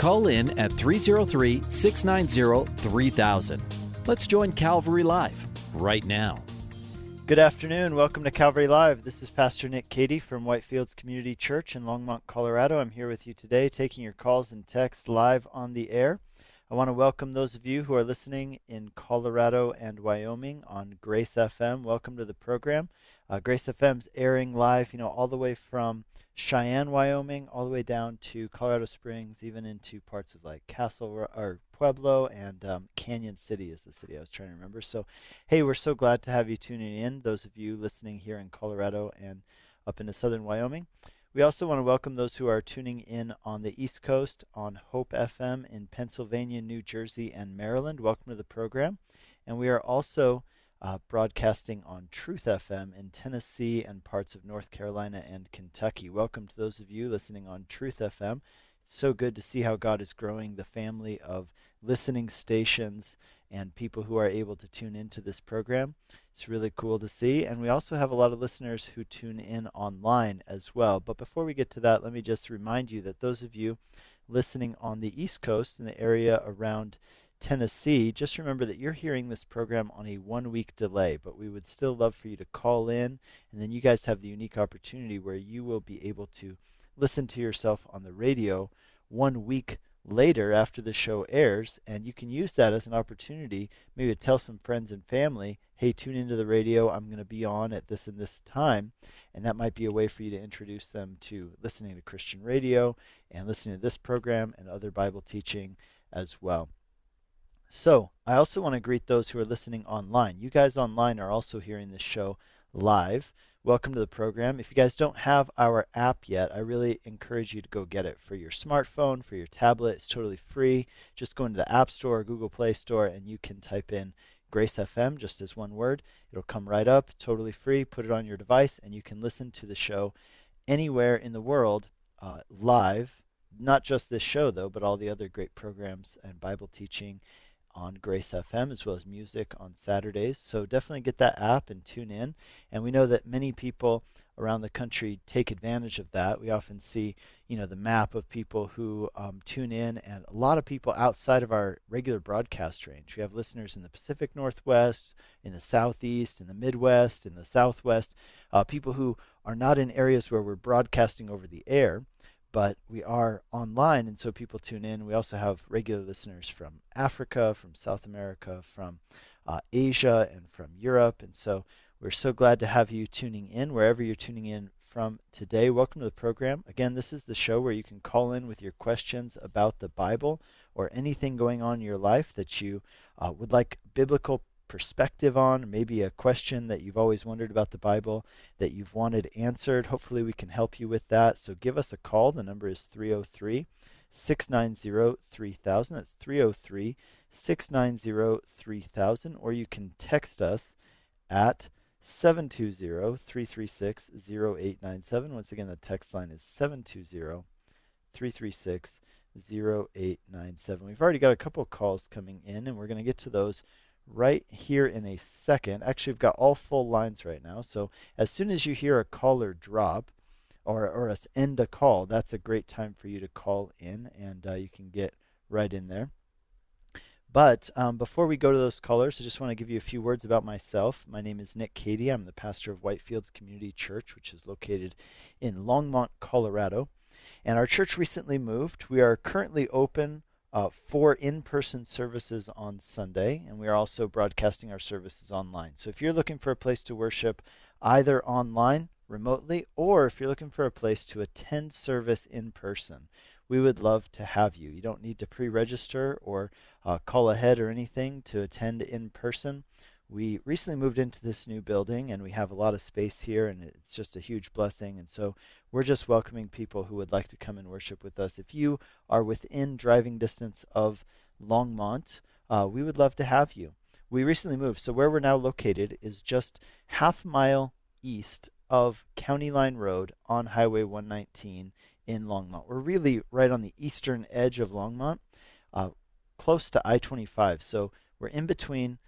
Call in at 303 690 3000. Let's join Calvary Live right now. Good afternoon. Welcome to Calvary Live. This is Pastor Nick Cady from Whitefields Community Church in Longmont, Colorado. I'm here with you today, taking your calls and texts live on the air. I want to welcome those of you who are listening in Colorado and Wyoming on Grace FM. Welcome to the program. Uh, Grace FM's airing live, you know, all the way from Cheyenne, Wyoming, all the way down to Colorado Springs, even into parts of like Castle or Pueblo and um, Cañon City is the city I was trying to remember. So, hey, we're so glad to have you tuning in. Those of you listening here in Colorado and up into southern Wyoming. We also want to welcome those who are tuning in on the East Coast on Hope FM in Pennsylvania, New Jersey, and Maryland. Welcome to the program. And we are also uh, broadcasting on Truth FM in Tennessee and parts of North Carolina and Kentucky. Welcome to those of you listening on Truth FM. It's so good to see how God is growing the family of listening stations and people who are able to tune into this program. It's really cool to see. And we also have a lot of listeners who tune in online as well. But before we get to that, let me just remind you that those of you listening on the East Coast in the area around Tennessee, just remember that you're hearing this program on a one week delay, but we would still love for you to call in, and then you guys have the unique opportunity where you will be able to listen to yourself on the radio one week later after the show airs, and you can use that as an opportunity maybe to tell some friends and family, hey, tune into the radio, I'm going to be on at this and this time, and that might be a way for you to introduce them to listening to Christian radio and listening to this program and other Bible teaching as well. So, I also want to greet those who are listening online. You guys online are also hearing this show live. Welcome to the program. If you guys don't have our app yet, I really encourage you to go get it for your smartphone, for your tablet. It's totally free. Just go into the App Store, Google Play Store, and you can type in Grace FM just as one word. It'll come right up, totally free. Put it on your device, and you can listen to the show anywhere in the world uh, live. Not just this show, though, but all the other great programs and Bible teaching on Grace FM as well as music on Saturdays. So definitely get that app and tune in. And we know that many people around the country take advantage of that. We often see, you know, the map of people who um, tune in, and a lot of people outside of our regular broadcast range. We have listeners in the Pacific Northwest, in the Southeast, in the Midwest, in the Southwest, uh, people who are not in areas where we're broadcasting over the air but we are online, and so people tune in. We also have regular listeners from Africa, from South America, from uh, Asia, and from Europe. And so we're so glad to have you tuning in wherever you're tuning in from today. Welcome to the program. Again, this is the show where you can call in with your questions about the Bible or anything going on in your life that you uh, would like biblical perspective on, maybe a question that you've always wondered about the Bible that you've wanted answered. Hopefully, we can help you with that. So give us a call. The number is 303 690 3000. That's 303 690 3000. Or you can text us at 720 336 0897. Once again, the text line is 720 336 0897. We've already got a couple calls coming in, and we're going to get to those right here in a second. Actually, we've got all full lines right now. So as soon as you hear a caller drop or, or us end a call, that's a great time for you to call in and uh, you can get right in there. But um, before we go to those callers, I just want to give you a few words about myself. My name is Nick Cady. I'm the pastor of Whitefields Community Church, which is located in Longmont, Colorado. And our church recently moved. We are currently open uh, for in person services on Sunday, and we are also broadcasting our services online. So if you're looking for a place to worship either online, remotely, or if you're looking for a place to attend service in person, we would love to have you. You don't need to pre register or uh, call ahead or anything to attend in person. We recently moved into this new building and we have a lot of space here and it's just a huge blessing. And so we're just welcoming people who would like to come and worship with us. If you are within driving distance of longmont uh, we would love to have you. We recently moved so where we're now located is just half mile east of county line road on highway 119 in longmont. We're really right on the eastern edge of longmont uh, close to i-25 so we're in between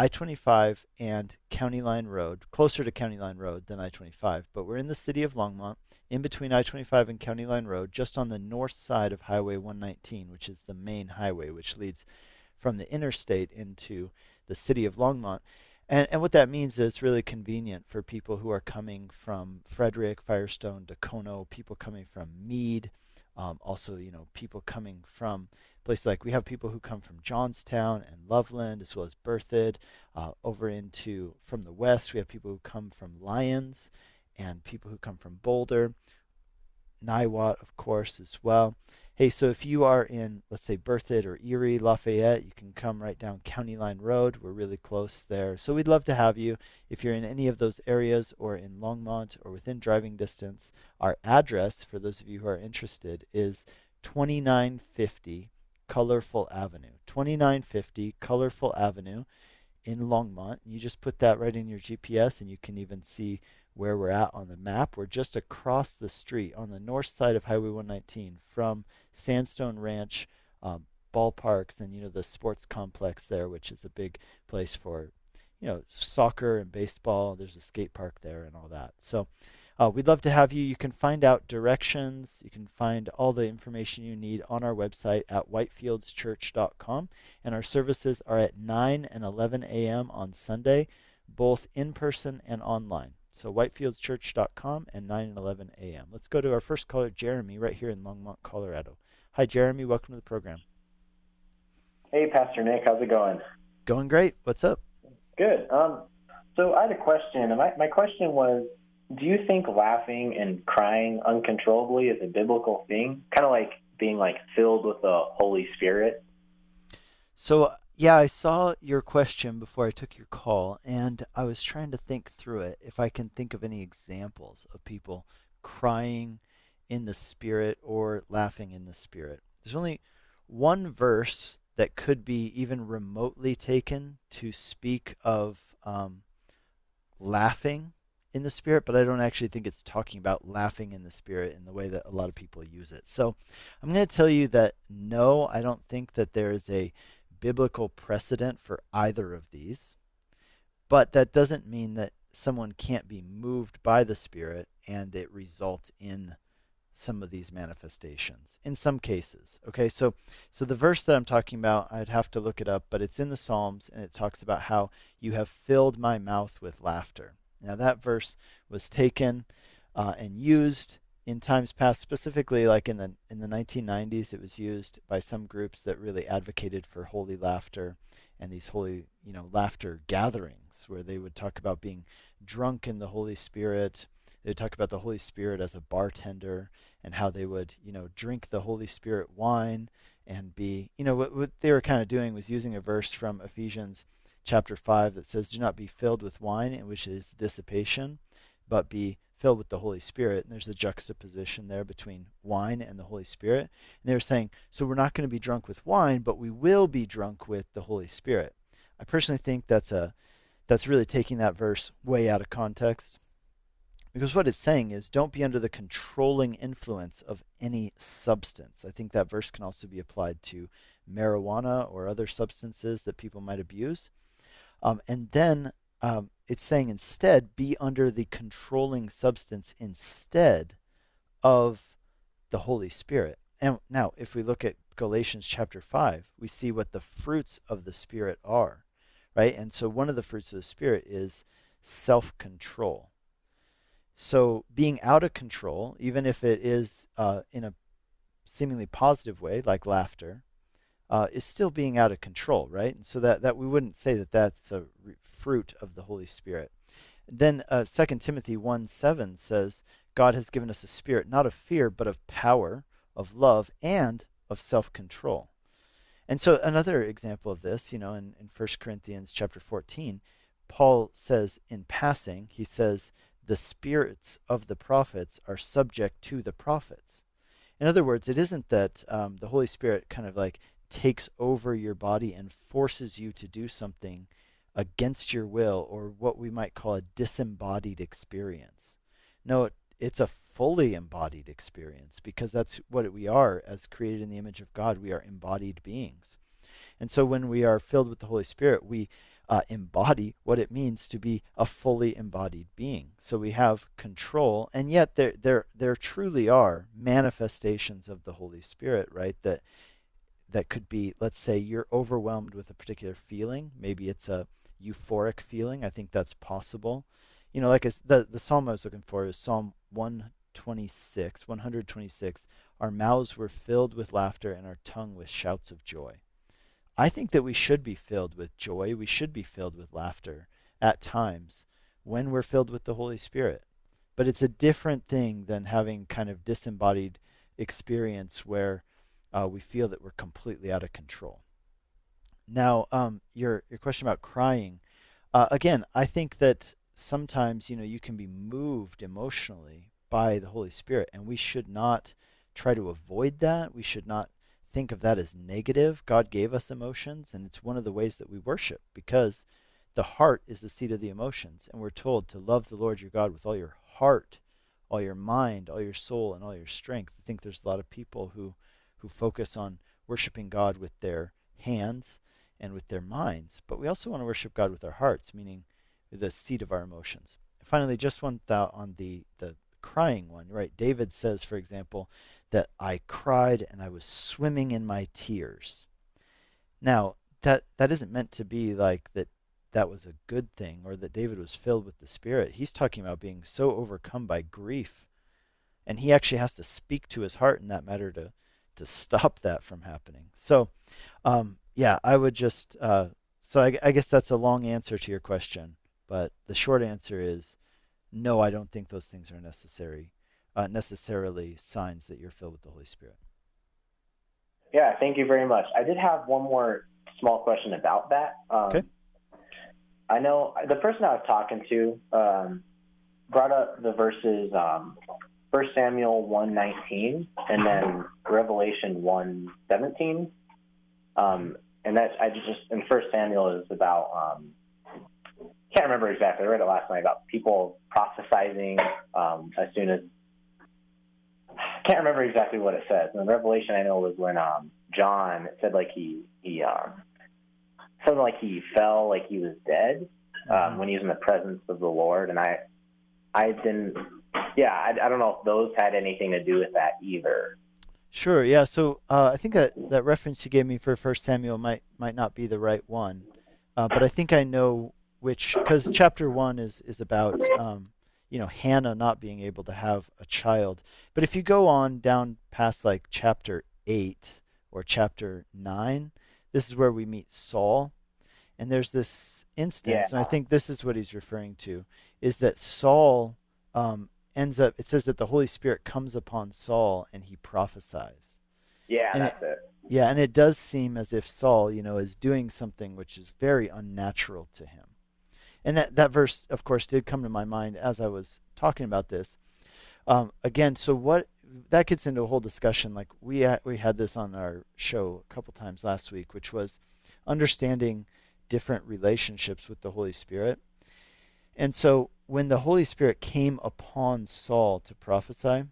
I 25 and County Line Road, closer to County Line Road than I 25, but we're in the city of Longmont, in between I 25 and County Line Road, just on the north side of Highway 119, which is the main highway which leads from the interstate into the city of Longmont. And, and what that means is it's really convenient for people who are coming from Frederick, Firestone, Dacono, people coming from Mead, um, also, you know, people coming from places like we have people who come from Johnstown and Loveland, as well as Berthoud. Uh, over into from the west, we have people who come from Lyons and people who come from Boulder, Niwot, of course, as well. Hey, so if you are in, let's say, Berthoud or Erie, Lafayette, you can come right down County Line Road. We're really close there. So we'd love to have you. If you're in any of those areas or in Longmont or within driving distance, our address, for those of you who are interested, is 2950 Colorful Avenue. 2950 Colorful Avenue in Longmont. You just put that right in your GPS and you can even see where we're at on the map. We're just across the street on the north side of Highway 119 from Sandstone Ranch um, ballparks and you know the sports complex there, which is a big place for you know soccer and baseball. There's a skate park there and all that. So uh, we'd love to have you. You can find out directions. You can find all the information you need on our website at whitefieldschurch.com. And our services are at 9 and 11 a.m. on Sunday, both in person and online. So whitefieldschurch.com and 9 and 11 a.m. Let's go to our first caller, Jeremy, right here in Longmont, Colorado. Hi, Jeremy. Welcome to the program. Hey, Pastor Nick. How's it going? Going great. What's up? Good. Um, so I had a question. My, my question was, do you think laughing and crying uncontrollably is a biblical thing? Kind of like being like filled with the Holy Spirit? So yeah, I saw your question before I took your call, and I was trying to think through it if I can think of any examples of people crying in the Spirit or laughing in the Spirit. There's only one verse that could be even remotely taken to speak of um, laughing in the Spirit, but I don't actually think it's talking about laughing in the Spirit in the way that a lot of people use it. So I'm going to tell you that no, I don't think that there is a biblical precedent for either of these. But that doesn't mean that someone can't be moved by the Spirit and it result in some of these manifestations in some cases okay so so the verse that i'm talking about i'd have to look it up but it's in the psalms and it talks about how you have filled my mouth with laughter now that verse was taken uh, and used in times past, specifically like in the in the 1990s, it was used by some groups that really advocated for holy laughter and these holy, you know, laughter gatherings where they would talk about being drunk in the Holy Spirit. They would talk about the Holy Spirit as a bartender and how they would, you know, drink the Holy Spirit wine and be, you know, what, what they were kind of doing was using a verse from Ephesians chapter 5 that says, Do not be filled with wine, in which is dissipation, but be filled with the Holy Spirit. And there's a juxtaposition there between wine and the Holy Spirit. And they were saying, so we're not going to be drunk with wine, but we will be drunk with the Holy Spirit. I personally think that's a that's really taking that verse way out of context. Because what it's saying is don't be under the controlling influence of any substance. I think that verse can also be applied to marijuana or other substances that people might abuse. Um, and then um, it's saying instead be under the controlling substance instead of the Holy Spirit. And now, if we look at Galatians chapter 5, we see what the fruits of the Spirit are, right? And so one of the fruits of the Spirit is self control. So being out of control, even if it is uh, in a seemingly positive way, like laughter, uh, is still being out of control, right? And so that, that we wouldn't say that that's a fruit of the Holy Spirit. Then uh, 2 Timothy 1 7 says, God has given us a spirit not of fear, but of power, of love, and of self control. And so another example of this, you know, in, in 1 Corinthians chapter 14, Paul says in passing, he says, the spirits of the prophets are subject to the prophets. In other words, it isn't that um, the Holy Spirit kind of like takes over your body and forces you to do something against your will or what we might call a disembodied experience. No, it's a fully embodied experience because that's what we are as created in the image of God. We are embodied beings. And so when we are filled with the Holy Spirit, we uh, embody what it means to be a fully embodied being. So we have control, and yet there there there truly are manifestations of the Holy Spirit, right? That that could be, let's say, you're overwhelmed with a particular feeling. Maybe it's a euphoric feeling. I think that's possible. You know, like the the psalm I was looking for is Psalm 126, 126. Our mouths were filled with laughter and our tongue with shouts of joy. I think that we should be filled with joy. We should be filled with laughter at times when we're filled with the Holy Spirit. But it's a different thing than having kind of disembodied experience where uh, we feel that we're completely out of control. Now, um, your your question about crying, uh, again, I think that sometimes you know you can be moved emotionally by the Holy Spirit, and we should not try to avoid that. We should not think of that as negative. God gave us emotions, and it's one of the ways that we worship because the heart is the seat of the emotions. And we're told to love the Lord your God with all your heart, all your mind, all your soul, and all your strength. I think there's a lot of people who, who focus on worshiping God with their hands and with their minds, but we also want to worship God with our hearts, meaning the seat of our emotions. finally, just one thought on the, the crying one, right? David says, for example, that I cried and I was swimming in my tears. Now, that that isn't meant to be like that that was a good thing or that David was filled with the Spirit. He's talking about being so overcome by grief. And he actually has to speak to his heart in that matter to to stop that from happening. So, um, yeah, I would just uh, so I, I guess that's a long answer to your question, but the short answer is no. I don't think those things are necessary uh, necessarily signs that you're filled with the Holy Spirit. Yeah, thank you very much. I did have one more small question about that. Um, okay. I know the person I was talking to um, brought up the verses um, 1 Samuel 119 and then Revelation 117. Um, and that's I just in First Samuel is about um, can't remember exactly. I read it last night about people prophesizing um, as soon as can't remember exactly what it says. And Revelation I know was when um, John it said like he he um, something like he fell like he was dead um, mm-hmm. when he was in the presence of the Lord, and I I didn't yeah I, I don't know if those had anything to do with that either. Sure. Yeah. So uh, I think that that reference you gave me for First Samuel might might not be the right one, uh, but I think I know which because chapter one is is about um, you know Hannah not being able to have a child. But if you go on down past like chapter 8 or chapter 9, this is where we meet Saul. And there's this instance, yeah. and I think this is what he's referring to, is that Saul um, ends up, it says that the Holy Spirit comes upon Saul and he prophesies. Yeah, and that's it, it. Yeah, and it does seem as if Saul, you know, is doing something which is very unnatural to him. And that, that verse, of course, did come to my mind as I was talking about this. Um, again, so what that gets into a whole discussion. Like we ha- we had this on our show a couple times last week, which was understanding different relationships with the Holy Spirit. And so when the Holy Spirit came upon Saul to prophesy,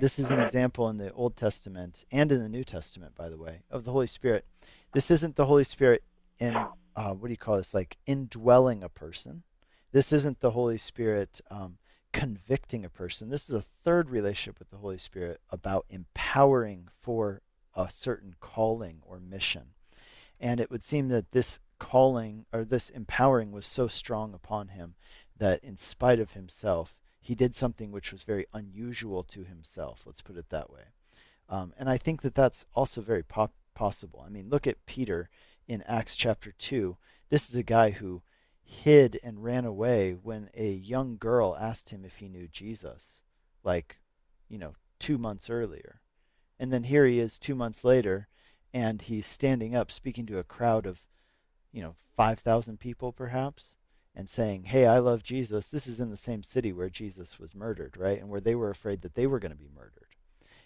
this is an example in the Old Testament and in the New Testament, by the way, of the Holy Spirit. This isn't the Holy Spirit in uh, what do you call this? Like indwelling a person. This isn't the Holy Spirit um, convicting a person. This is a third relationship with the Holy Spirit about empowering for a certain calling or mission. And it would seem that this calling or this empowering was so strong upon him that in spite of himself, he did something which was very unusual to himself. Let's put it that way. Um, and I think that that's also very possible. I mean, look at Peter in Acts chapter 2. This is a guy who hid and ran away when a young girl asked him if he knew Jesus, like, you know, two months earlier. And then here he is two months later, and he's standing up speaking to a crowd of, you know, 5,000 people perhaps. and saying, Hey, I love Jesus. This is in the same city where Jesus was murdered, right? And where they were afraid that they were going to be murdered.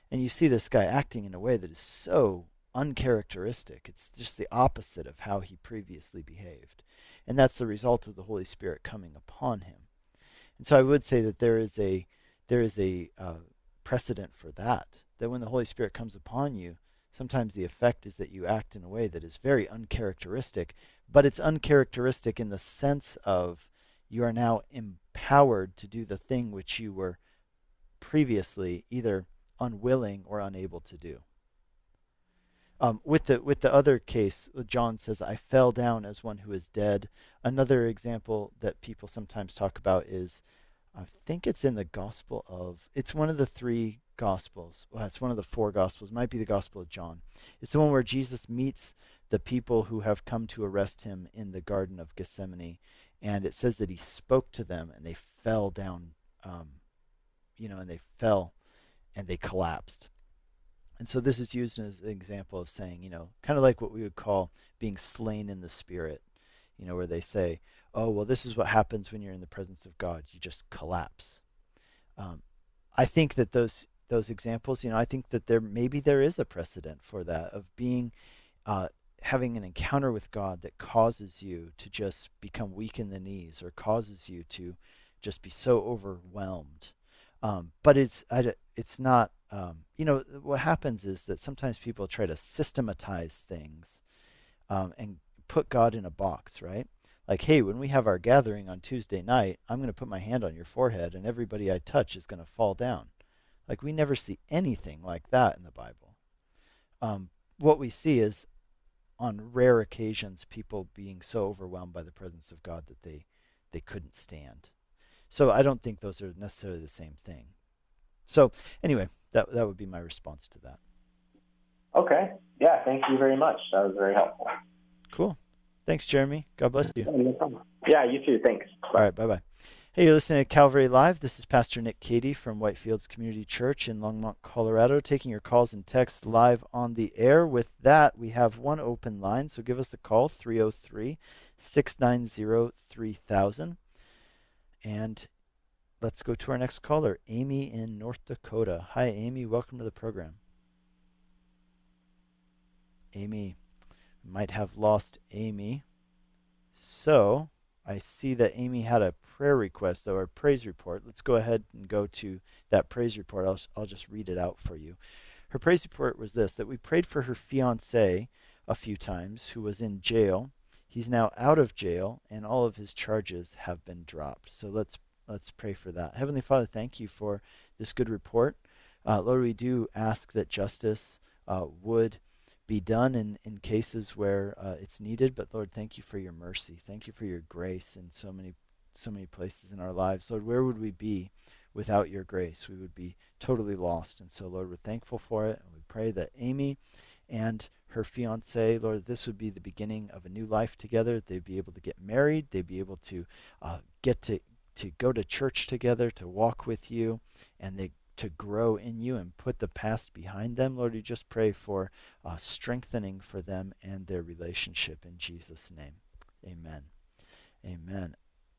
And you see this guy acting in a way that is so uncharacteristic. It's just the opposite of how he previously behaved. And that's the result of the Holy Spirit coming upon him. And so I would say that there is a there is a uh, precedent for that. That when the Holy Spirit comes upon you, sometimes the effect is that you act in a way that is very uncharacteristic, but it's uncharacteristic in the sense of you are now empowered to do the thing which you were previously either unwilling or unable to do. Um, with the with the other case, John says, "I fell down as one who is dead." Another example that people sometimes talk about is, I think it's in the Gospel of. It's one of the three Gospels. Well, it's one of the four Gospels. It might be the Gospel of John. It's the one where Jesus meets the people who have come to arrest him in the Garden of Gethsemane, and it says that he spoke to them, and they fell down. Um, you know, and they fell, and they collapsed. And so this is used as an example of saying, you know, kind of like what we would call being slain in the spirit, you know, where they say, oh, well, this is what happens when you're in the presence of God. You just collapse. Um, I think that those those examples, you know, I think that there maybe there is a precedent for that of being uh, having an encounter with God that causes you to just become weak in the knees or causes you to just be so overwhelmed. Um, but it's I, it's not um, you know, what happens is that sometimes people try to systematize things um, and put God in a box, right? Like, hey, when we have our gathering on Tuesday night, I'm going to put my hand on your forehead and everybody I touch is going to fall down. Like, we never see anything like that in the Bible. Um, what we see is on rare occasions people being so overwhelmed by the presence of God that they, they couldn't stand. So I don't think those are necessarily the same thing. So, anyway, that that would be my response to that. Okay. Yeah. Thank you very much. That was very helpful. Cool. Thanks, Jeremy. God bless you. Yeah. You too. Thanks. All right. Bye bye. Hey, you're listening to Calvary Live. This is Pastor Nick Cady from Whitefields Community Church in Longmont, Colorado, taking your calls and texts live on the air. With that, we have one open line, so give us a call 303 690 3000. And let's go to our next caller, Amy in North Dakota. Hi, Amy. Welcome to the program. Amy, might have lost Amy. So I see that Amy had a prayer request, though, or a praise report. Let's go ahead and go to that praise report. I'll, I'll just read it out for you. Her praise report was this that we prayed for her fiance a few times who was in jail. He's now out of jail, and all of his charges have been dropped. So let's Let's pray for that. Heavenly Father, thank you for this good report. Uh, Lord, we do ask that justice uh, would be done in, in cases where uh, it's needed. But Lord, thank you for your mercy. Thank you for your grace in so many so many places in our lives. Lord, where would we be without your grace? We would be totally lost. And so, Lord, we're thankful for it. And we pray that Amy and her fiance, Lord, this would be the beginning of a new life together. They'd be able to get married. They'd be able to uh, get to to go to church together, to walk with you, and they to grow in you and put the past behind them. Lord, we just pray for uh, strengthening for them and their relationship in Jesus' name. Amen. Amen.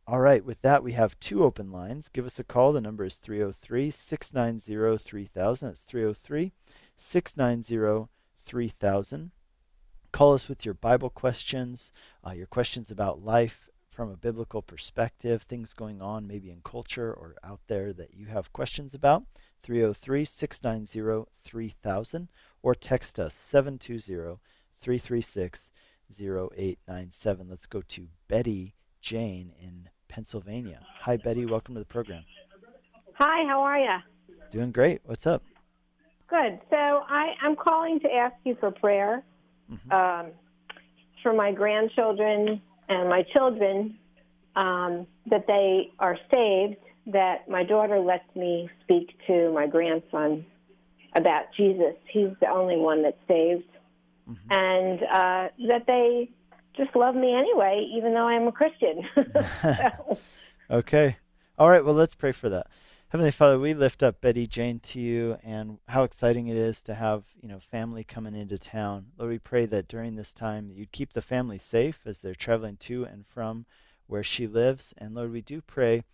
All right, with that, we have two open lines. Give us a call. The number is 303 690 3000. That's 303 690 3000. Call us with your Bible questions, uh, your questions about life, from a biblical perspective, things going on maybe in culture or out there that you have questions about, 303 690 3000, or text us 720 336 0897. Let's go to Betty Jane in Pennsylvania. Hi, Betty. Welcome to the program. Hi, how are you? Doing great. What's up? Good. So I, I'm calling to ask you for prayer mm-hmm. um, for my grandchildren and my children um, that they are saved, that my daughter lets me speak to my grandson about Jesus. He's the only one that's saved. Mm-hmm. And uh, that they just love me anyway, even though I'm a Christian. so. okay. All right. Well, let's pray for that. Heavenly Father, we lift up Betty Jane to you and how exciting it is to have, you know, family coming into town. Lord, we pray that during this time you'd keep the family safe as they're traveling to and from where she lives. And Lord, we do pray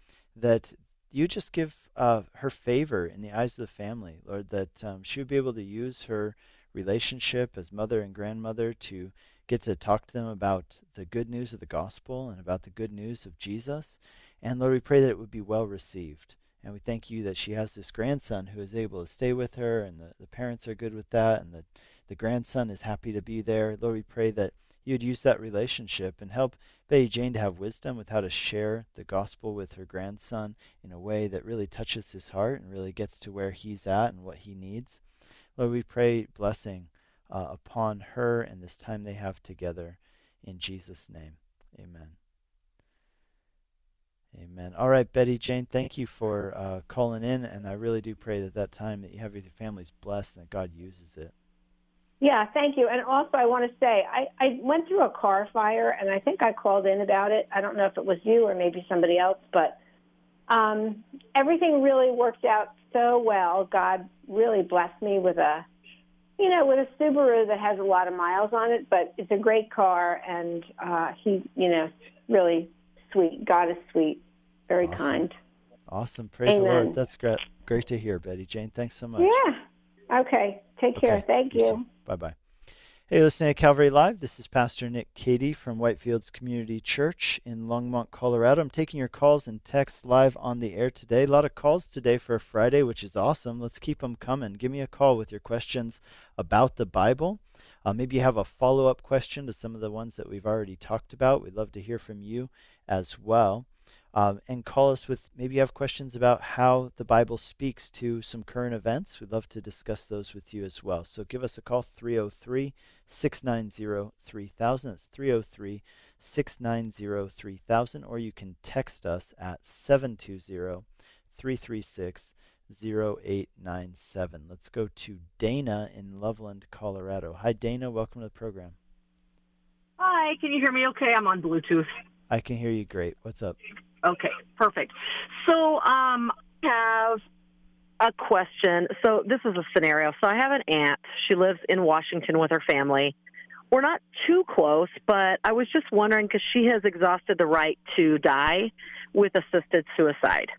that you just give uh, her favor in the eyes of the family, Lord, that um, she would be able to use her relationship as mother and grandmother to get to talk to them about the good news of the gospel and about the good news of Jesus. And Lord, we pray that it would be well received. And we thank you that she has this grandson who is able to stay with her, and the, the parents are good with that, and the, the grandson is happy to be there. Lord, we pray that you would use that relationship and help Betty Jane to have wisdom with how to share the gospel with her grandson in a way that really touches his heart and really gets to where he's at and what he needs. Lord, we pray blessing uh, upon her and this time they have together in Jesus' name. Amen. Amen. All right, Betty Jane, thank you for uh, calling in, and I really do pray that that time that you have with your family is blessed and that God uses it. Yeah, thank you. And also, I want to say, I, I went through a car fire, and I think I called in about it. I don't know if it was you or maybe somebody else, but um, everything really worked out so well. God really blessed me with a, you know, with a Subaru that has a lot of miles on it, but it's a great car, and uh, he, you know, really sweet. God is sweet, very awesome. kind. Awesome. Praise Amen. the Lord. That's great. Great to hear, Betty Jane. Thanks so much. Yeah. Okay. Take care. Thank you. Bye bye. Hey, listening to Calvary Live. This is Pastor Nick Cady from Whitefields Community Church in Longmont, Colorado. I'm taking your calls and texts live on the air today. A lot of calls today for a Friday, which is awesome. Let's keep them coming. Give me a call with your questions about the Bible. Uh, maybe you have a follow up question to some of the ones that we've already talked about. We'd love to hear from you as well. Um, and call us with maybe you have questions about how the Bible speaks to some current events. We'd love to discuss those with you as well. So give us a call 303 690 3000. It's 303 690 3000. Or you can text us at 720 336 0897. Let's go to Dana in Loveland, Colorado. Hi, Dana. Welcome to the program. Hi, can you hear me okay? I'm on Bluetooth. I can hear you great. What's up? Okay, perfect. So, um, I have a question. So, this is a scenario. So, I have an aunt. She lives in Washington with her family. We're not too close, but I was just wondering because she has exhausted the right to die with assisted suicide.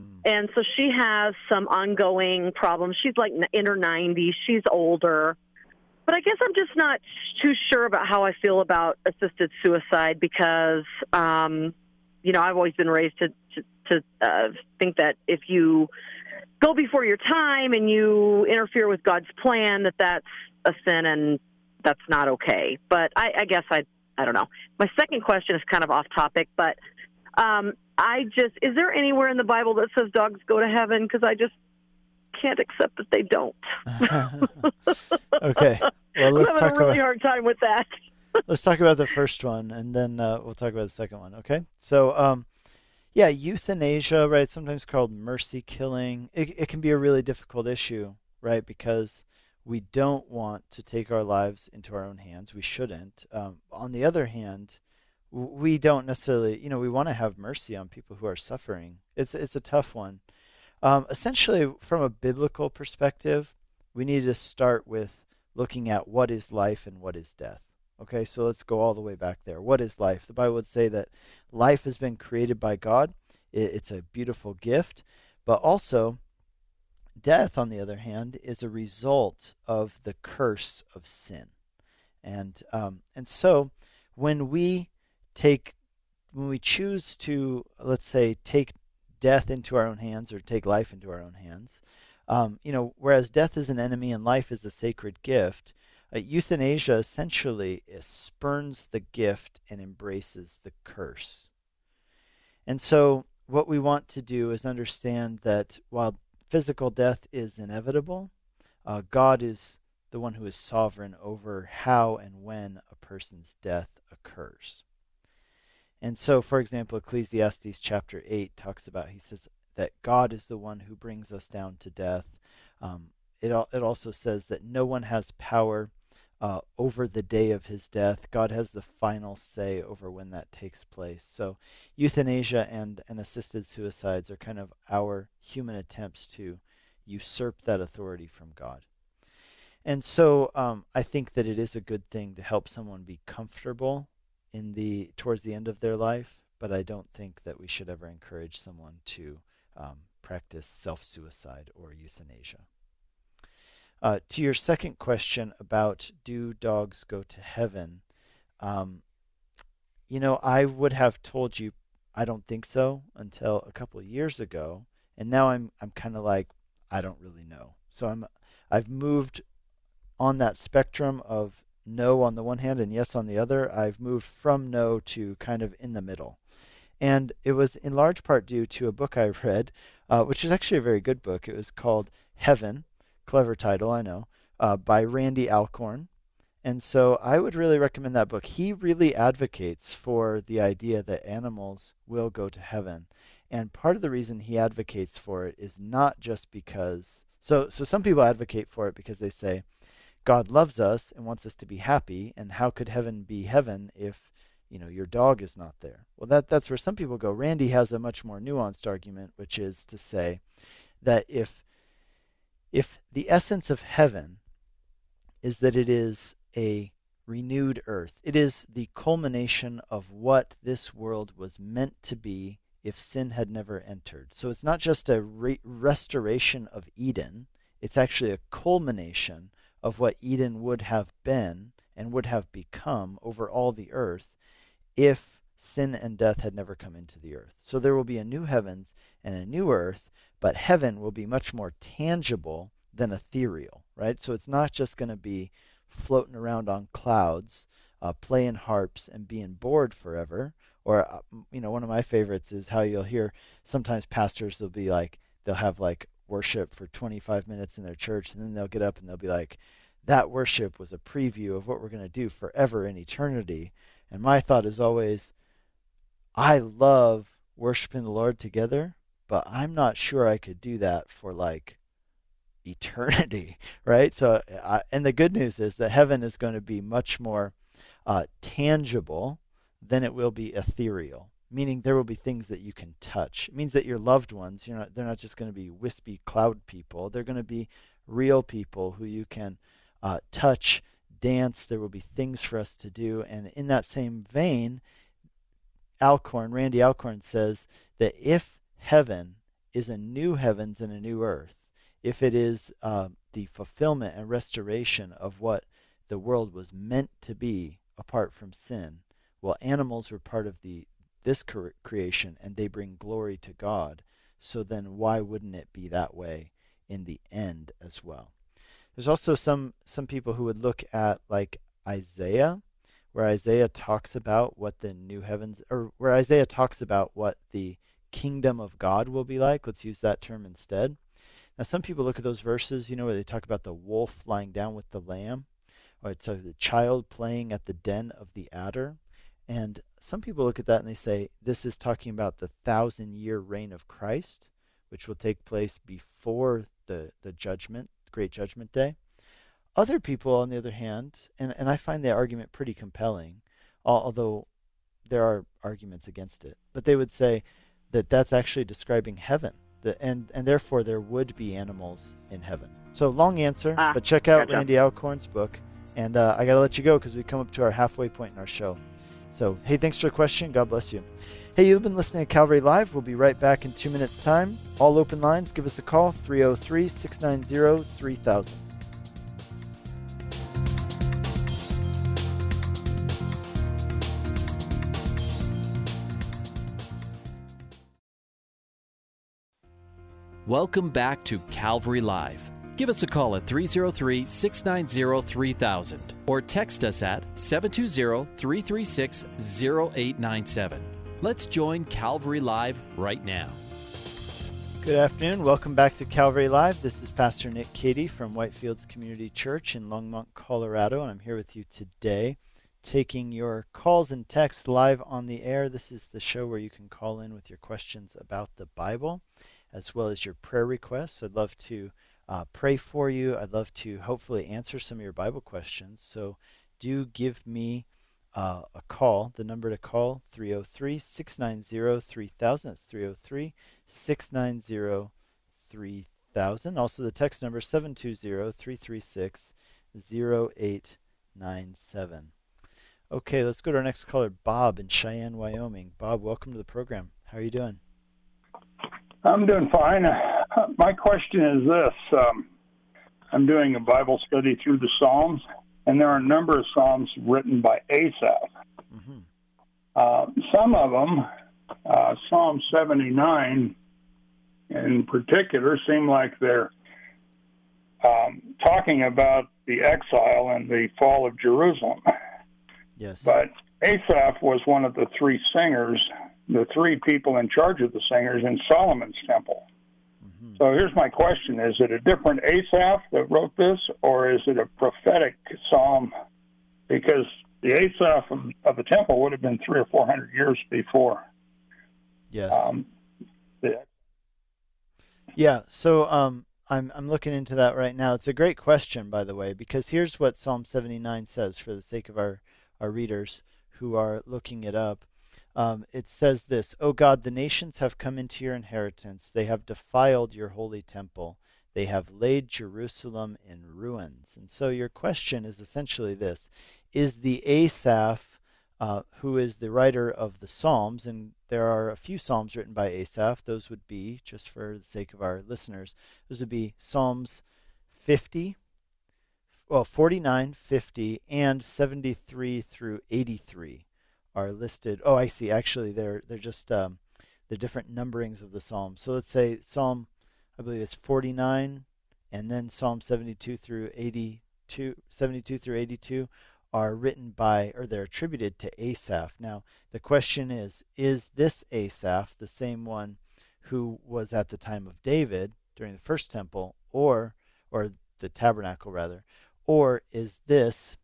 Mm. And so she has some ongoing problems. She's like in her 90s, she's older. But I guess I'm just not too sure about how I feel about assisted suicide because, um, you know, I've always been raised to to, to uh, think that if you go before your time and you interfere with God's plan, that that's a sin and that's not okay. But I, I guess I I don't know. My second question is kind of off topic, but um, I just is there anywhere in the Bible that says dogs go to heaven? Because I just can't accept that they don't. okay. Well, let's I'm having talk a really about hard time with that. Let's talk about the first one, and then uh, we'll talk about the second one. Okay. So, um, yeah, euthanasia, right? Sometimes called mercy killing. It it can be a really difficult issue, right? Because we don't want to take our lives into our own hands. We shouldn't. Um, on the other hand, we don't necessarily, you know, we want to have mercy on people who are suffering. It's it's a tough one. Um, essentially, from a biblical perspective, we need to start with looking at what is life and what is death. Okay, so let's go all the way back there. What is life? The Bible would say that life has been created by God. It, it's a beautiful gift, but also death, on the other hand, is a result of the curse of sin. And um, and so when we take when we choose to let's say take death into our own hands or take life into our own hands, um, you know, whereas death is an enemy and life is a sacred gift, uh, euthanasia essentially spurns the gift and embraces the curse. And so, what we want to do is understand that while physical death is inevitable, uh, God is the one who is sovereign over how and when a person's death occurs. And so, for example, Ecclesiastes chapter 8 talks about, he says that God is the one who brings us down to death. Um, it, it also says that no one has power uh, over the day of his death. God has the final say over when that takes place. So, euthanasia and, and assisted suicides are kind of our human attempts to usurp that authority from God. And so, um, I think that it is a good thing to help someone be comfortable in the towards the end of their life but I don't think that we should ever encourage someone to um, practice self suicide or euthanasia. Uh, to your second question about do dogs go to heaven, um, you know, I would have told you I don't think so until a couple years ago, and now I'm I'm kind of like I don't really know. So I'm I've moved on that spectrum of no on the one hand and yes on the other. I've moved from no to kind of in the middle. And it was in large part due to a book I read, uh, which is actually a very good book. It was called Heaven, clever title, I know, uh, by Randy Alcorn. And so I would really recommend that book. He really advocates for the idea that animals will go to heaven. And part of the reason he advocates for it is not just because so so some people advocate for it because they say God loves us and wants us to be happy and how could heaven be heaven if you know your dog is not there. Well that that's where some people go. Randy has a much more nuanced argument which is to say that if if the essence of heaven is that it is a renewed earth. It is the culmination of what this world was meant to be if sin had never entered. So it's not just a re- restoration of Eden, it's actually a culmination of what Eden would have been and would have become over all the earth if sin and death had never come into the earth. So there will be a new heavens and a new earth, but heaven will be much more tangible than ethereal, right? So it's not just going to be floating around on clouds, uh, playing harps and being bored forever. Or, uh, you know, one of my favorites is how you'll hear sometimes pastors will be like, they'll have like worship for 25 minutes in their church, and then they'll get up and they'll be like, that worship was a preview of what we're going to do forever in eternity. And my thought is always, I love worshiping the Lord together, but I'm not sure I could do that for like eternity, right? So, uh, and the good news is that heaven is going to be much more uh, tangible than it will be ethereal. Meaning, there will be things that you can touch. It means that your loved ones, you're not, they're not just going to be wispy cloud people. They're going to be real people who you can uh, touch, dance. There will be things for us to do. And in that same vein, Alcorn, Randy Alcorn says that if heaven is a new heavens and a new earth, if it is uh, the fulfillment and restoration of what the world was meant to be apart from sin, well, animals were part of the this cre- creation and they bring glory to God. So then, why wouldn't it be that way in the end as well? There's also some some people who would look at like Isaiah, where Isaiah talks about what the new heavens, or where Isaiah talks about what the kingdom of God will be like. Let's use that term instead. Now, some people look at those verses, you know, where they talk about the wolf lying down with the lamb, or it's uh, the child playing at the den of the adder. And some people look at that and they say this is talking about the thousand year reign of Christ, which will take place before the, the judgment, great judgment day. Other people, on the other hand, and, and I find the argument pretty compelling, although there are arguments against it, but they would say that that's actually describing heaven the, and and therefore there would be animals in heaven. So long answer, ah, but check out gotcha. Randy Alcorn's book. And uh, I gotta let you go because we come up to our halfway point in our show. So hey, thanks for the question. God bless you. Hey, you've been listening to Calvary Live. We'll be right back in two minutes' time. All open lines. Give us a call 303 690 3000. Welcome back to Calvary Live. Give us a call at 303 690 3000 or text us at 720 336 0897. Let's join Calvary Live right now. Good afternoon. Welcome back to Calvary Live. This is Pastor Nick Cady from Whitefields Community Church in Longmont, Colorado, and I'm here with you today taking your calls and texts live on the air. This is the show where you can call in with your questions about the Bible as well as your prayer requests. I'd love to uh, pray for you. I'd love to hopefully answer some of your Bible questions. So do give me uh, a call. The number to call 303 690 3000. That's 303 690 3000. Also, the text number 720 336 0897. Okay, let's go to our next caller, Bob in Cheyenne, Wyoming. Bob, welcome to the program. How are you doing? I'm doing fine. My question is this um, I'm doing a Bible study through the Psalms, and there are a number of Psalms written by Asaph. Mm-hmm. Uh, some of them, uh, Psalm 79 in particular, seem like they're um, talking about the exile and the fall of Jerusalem. Yes. But Asaph was one of the three singers, the three people in charge of the singers in Solomon's temple. Mm-hmm. So here's my question Is it a different Asaph that wrote this, or is it a prophetic psalm? Because the Asaph of, of the temple would have been three or four hundred years before. Yes. Um, the, yeah. So um, I'm I'm looking into that right now. It's a great question, by the way, because here's what Psalm 79 says, for the sake of our our readers who are looking it up. Um, it says this O God, the nations have come into your inheritance. They have defiled your holy temple. They have laid Jerusalem in ruins. And so your question is essentially this Is the Asaph, uh, who is the writer of the Psalms, and there are a few Psalms written by Asaph, those would be, just for the sake of our listeners, those would be Psalms 50, well, 49, 50, and 73 through 83 are listed. Oh, I see. Actually, they're they're just um, the different numberings of the psalms. So let's say Psalm, I believe it's 49, and then Psalm 72 through 82, 72 through 82 are written by or they're attributed to Asaph. Now, the question is, is this Asaph the same one who was at the time of David during the first temple, or or the tabernacle rather, or is this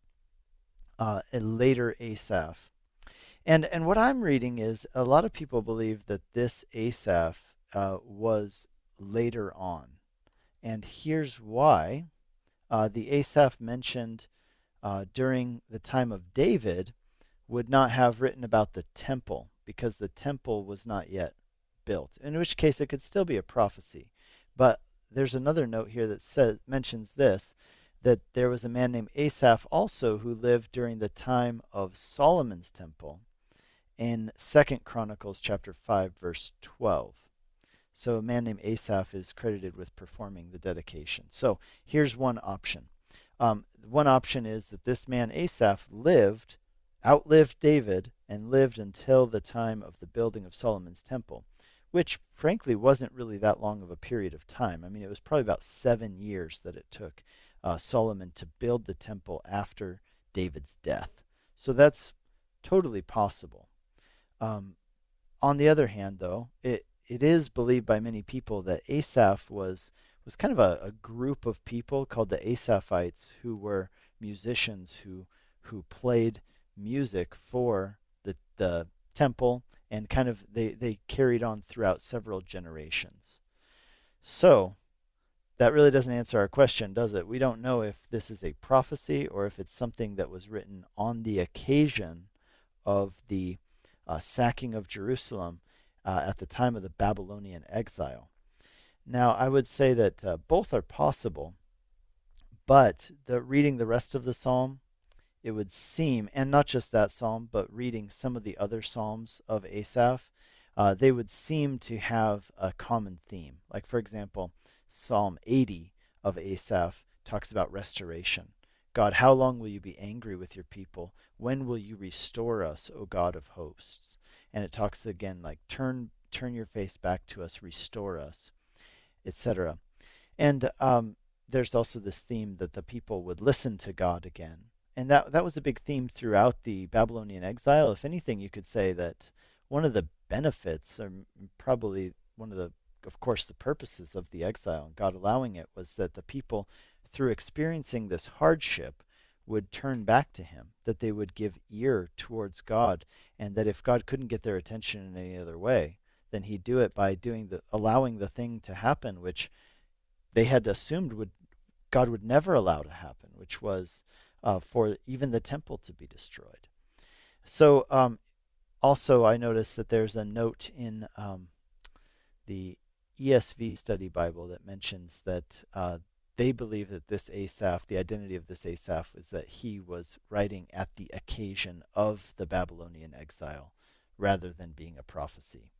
uh, a later Asaph? And and what I'm reading is a lot of people believe that this Asaph uh, was later on, and here's why: uh, the Asaph mentioned uh, during the time of David would not have written about the temple because the temple was not yet built. In which case, it could still be a prophecy. But there's another note here that says mentions this that there was a man named Asaph also who lived during the time of Solomon's temple in Second Chronicles chapter 5 verse 12. So a man named Asaph is credited with performing the dedication. So here's one option. Um, one option is that this man Asaph lived, outlived David, and lived until the time of the building of Solomon's temple, which frankly wasn't really that long of a period of time. I mean, it was probably about seven years that it took uh, Solomon to build the temple after David's death. So that's totally possible. Um, on the other hand, though, it, it is believed by many people that Asaph was was kind of a, a group of people called the Asaphites who were musicians who who played music for the the temple and kind of they, they carried on throughout several generations. So that really doesn't answer our question, does it? We don't know if this is a prophecy or if it's something that was written on the occasion of the uh, sacking of Jerusalem uh, at the time of the Babylonian exile. Now, I would say that uh, both are possible, but the, reading the rest of the psalm, it would seem, and not just that psalm, but reading some of the other psalms of Asaph, uh, they would seem to have a common theme. Like, for example, Psalm 80 of Asaph talks about restoration. God, how long will you be angry with your people? When will you restore us, O God of hosts? And it talks again like turn turn your face back to us, restore us, etc. And um, there's also this theme that the people would listen to God again. And that that was a big theme throughout the Babylonian exile. If anything, you could say that one of the benefits, or probably one of the of course, the purposes of the exile and God allowing it was that the people, through experiencing this hardship, would turn back to Him, that they would give ear towards God, and that if God couldn't get their attention in any other way, then He'd do it by doing the allowing the thing to happen, which they had assumed would God would never allow to happen, which was uh, for even the temple to be destroyed. So, um, also, I noticed that there's a note in um, the ESV study Bible that mentions that uh, they believe that this Asaph, the identity of this Asaph, was that he was writing at the occasion of the Babylonian exile rather than being a prophecy.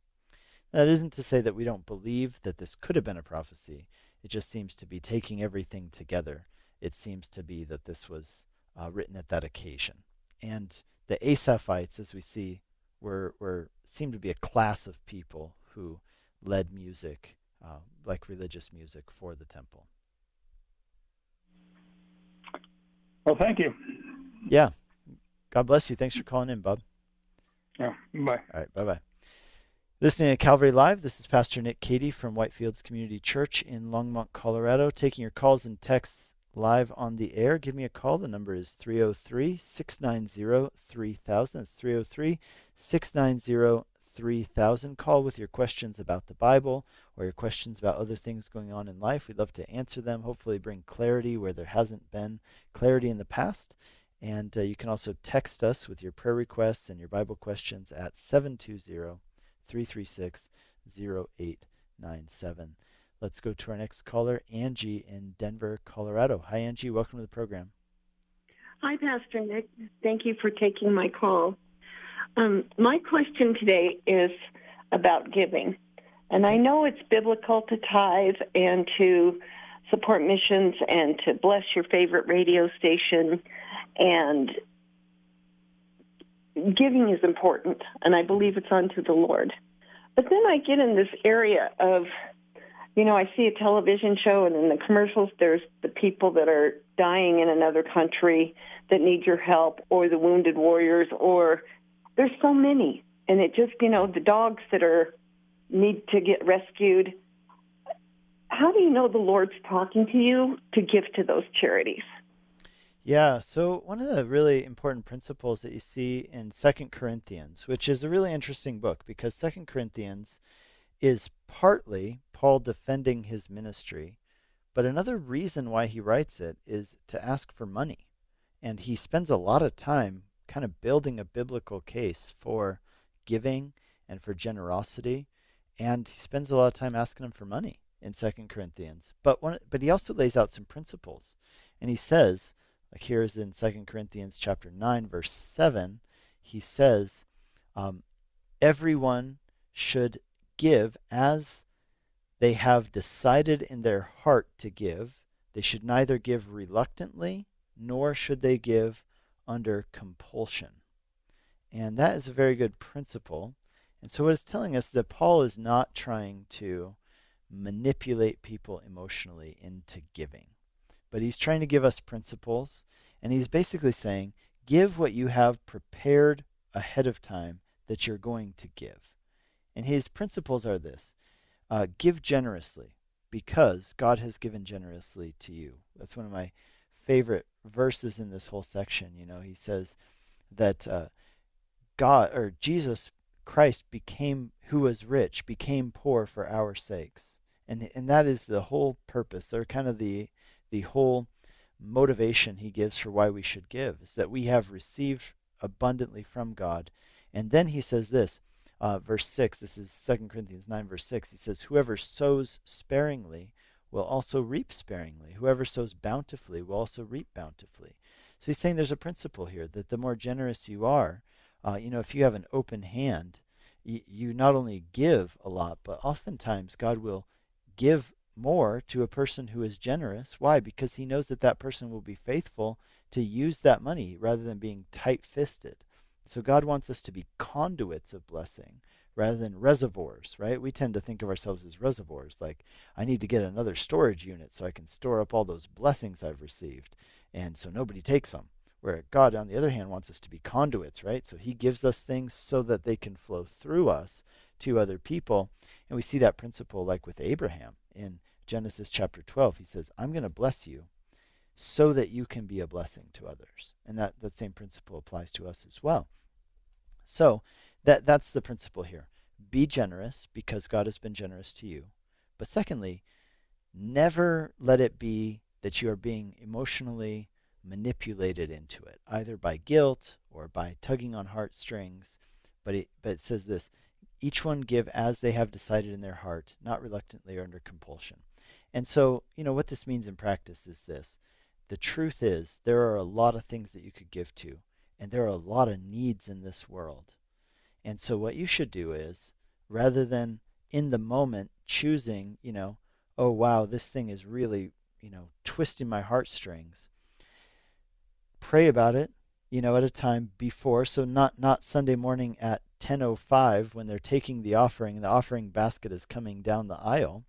That isn't to say that we don't believe that this could have been a prophecy. It just seems to be taking everything together. It seems to be that this was uh, written at that occasion. And the Asaphites, as we see, were, were seem to be a class of people who led music, uh, like religious music, for the temple. Well, thank you. Yeah. God bless you. Thanks for calling in, Bob. Yeah. Bye. All right. Bye bye. Listening to Calvary Live, this is Pastor Nick Cady from Whitefields Community Church in Longmont, Colorado, taking your calls and texts live on the air. Give me a call. The number is 303 690 3000. It's 303 690 3000. Call with your questions about the Bible or your questions about other things going on in life. We'd love to answer them, hopefully, bring clarity where there hasn't been clarity in the past. And uh, you can also text us with your prayer requests and your Bible questions at 720 336 0897. Let's go to our next caller, Angie in Denver, Colorado. Hi, Angie. Welcome to the program. Hi, Pastor Nick. Thank you for taking my call. Um, my question today is about giving. And I know it's biblical to tithe and to support missions and to bless your favorite radio station. And giving is important, and I believe it's unto the Lord. But then I get in this area of, you know, I see a television show, and in the commercials, there's the people that are dying in another country that need your help, or the wounded warriors, or there's so many. And it just, you know, the dogs that are need to get rescued. How do you know the Lord's talking to you to give to those charities? Yeah, so one of the really important principles that you see in Second Corinthians, which is a really interesting book because Second Corinthians is partly Paul defending his ministry, but another reason why he writes it is to ask for money. And he spends a lot of time kind of building a biblical case for giving and for generosity, and he spends a lot of time asking them for money in Second Corinthians. But one, but he also lays out some principles, and he says like here's in Second Corinthians chapter 9, verse 7, he says, um, everyone should give as they have decided in their heart to give. They should neither give reluctantly, nor should they give under compulsion. And that is a very good principle. And so, what it's telling us is that Paul is not trying to manipulate people emotionally into giving but he's trying to give us principles. And he's basically saying, give what you have prepared ahead of time that you're going to give. And his principles are this uh, give generously because God has given generously to you. That's one of my favorite verses in this whole section. You know, he says that uh, God or Jesus Christ became, who was rich, became poor for our sakes. And, and that is the whole purpose, or kind of the the whole motivation he gives for why we should give is that we have received abundantly from God. And then he says this, uh, verse 6, this is 2 Corinthians 9, verse 6. He says, Whoever sows sparingly will also reap sparingly. Whoever sows bountifully will also reap bountifully. So he's saying there's a principle here that the more generous you are, uh, you know, if you have an open hand, y- you not only give a lot, but oftentimes God will give more to a person who is generous. Why? Because he knows that that person will be faithful to use that money rather than being tight fisted. So God wants us to be conduits of blessing rather than reservoirs, right? We tend to think of ourselves as reservoirs, like I need to get another storage unit so I can store up all those blessings I've received, and so nobody takes them. Where God, on the other hand, wants us to be conduits, right? So He gives us things so that they can flow through us to other people. And we see that principle like with Abraham in Genesis chapter 12. He says, I'm going to bless you so that you can be a blessing to others. And that, that same principle applies to us as well. So that, that's the principle here. Be generous because God has been generous to you. But secondly, never let it be that you are being emotionally manipulated into it, either by guilt or by tugging on heartstrings. But it, but it says this each one give as they have decided in their heart, not reluctantly or under compulsion. And so, you know, what this means in practice is this. The truth is, there are a lot of things that you could give to, and there are a lot of needs in this world. And so, what you should do is, rather than in the moment choosing, you know, oh, wow, this thing is really, you know, twisting my heartstrings, pray about it, you know, at a time before. So, not, not Sunday morning at 10:05 when they're taking the offering the offering basket is coming down the aisle,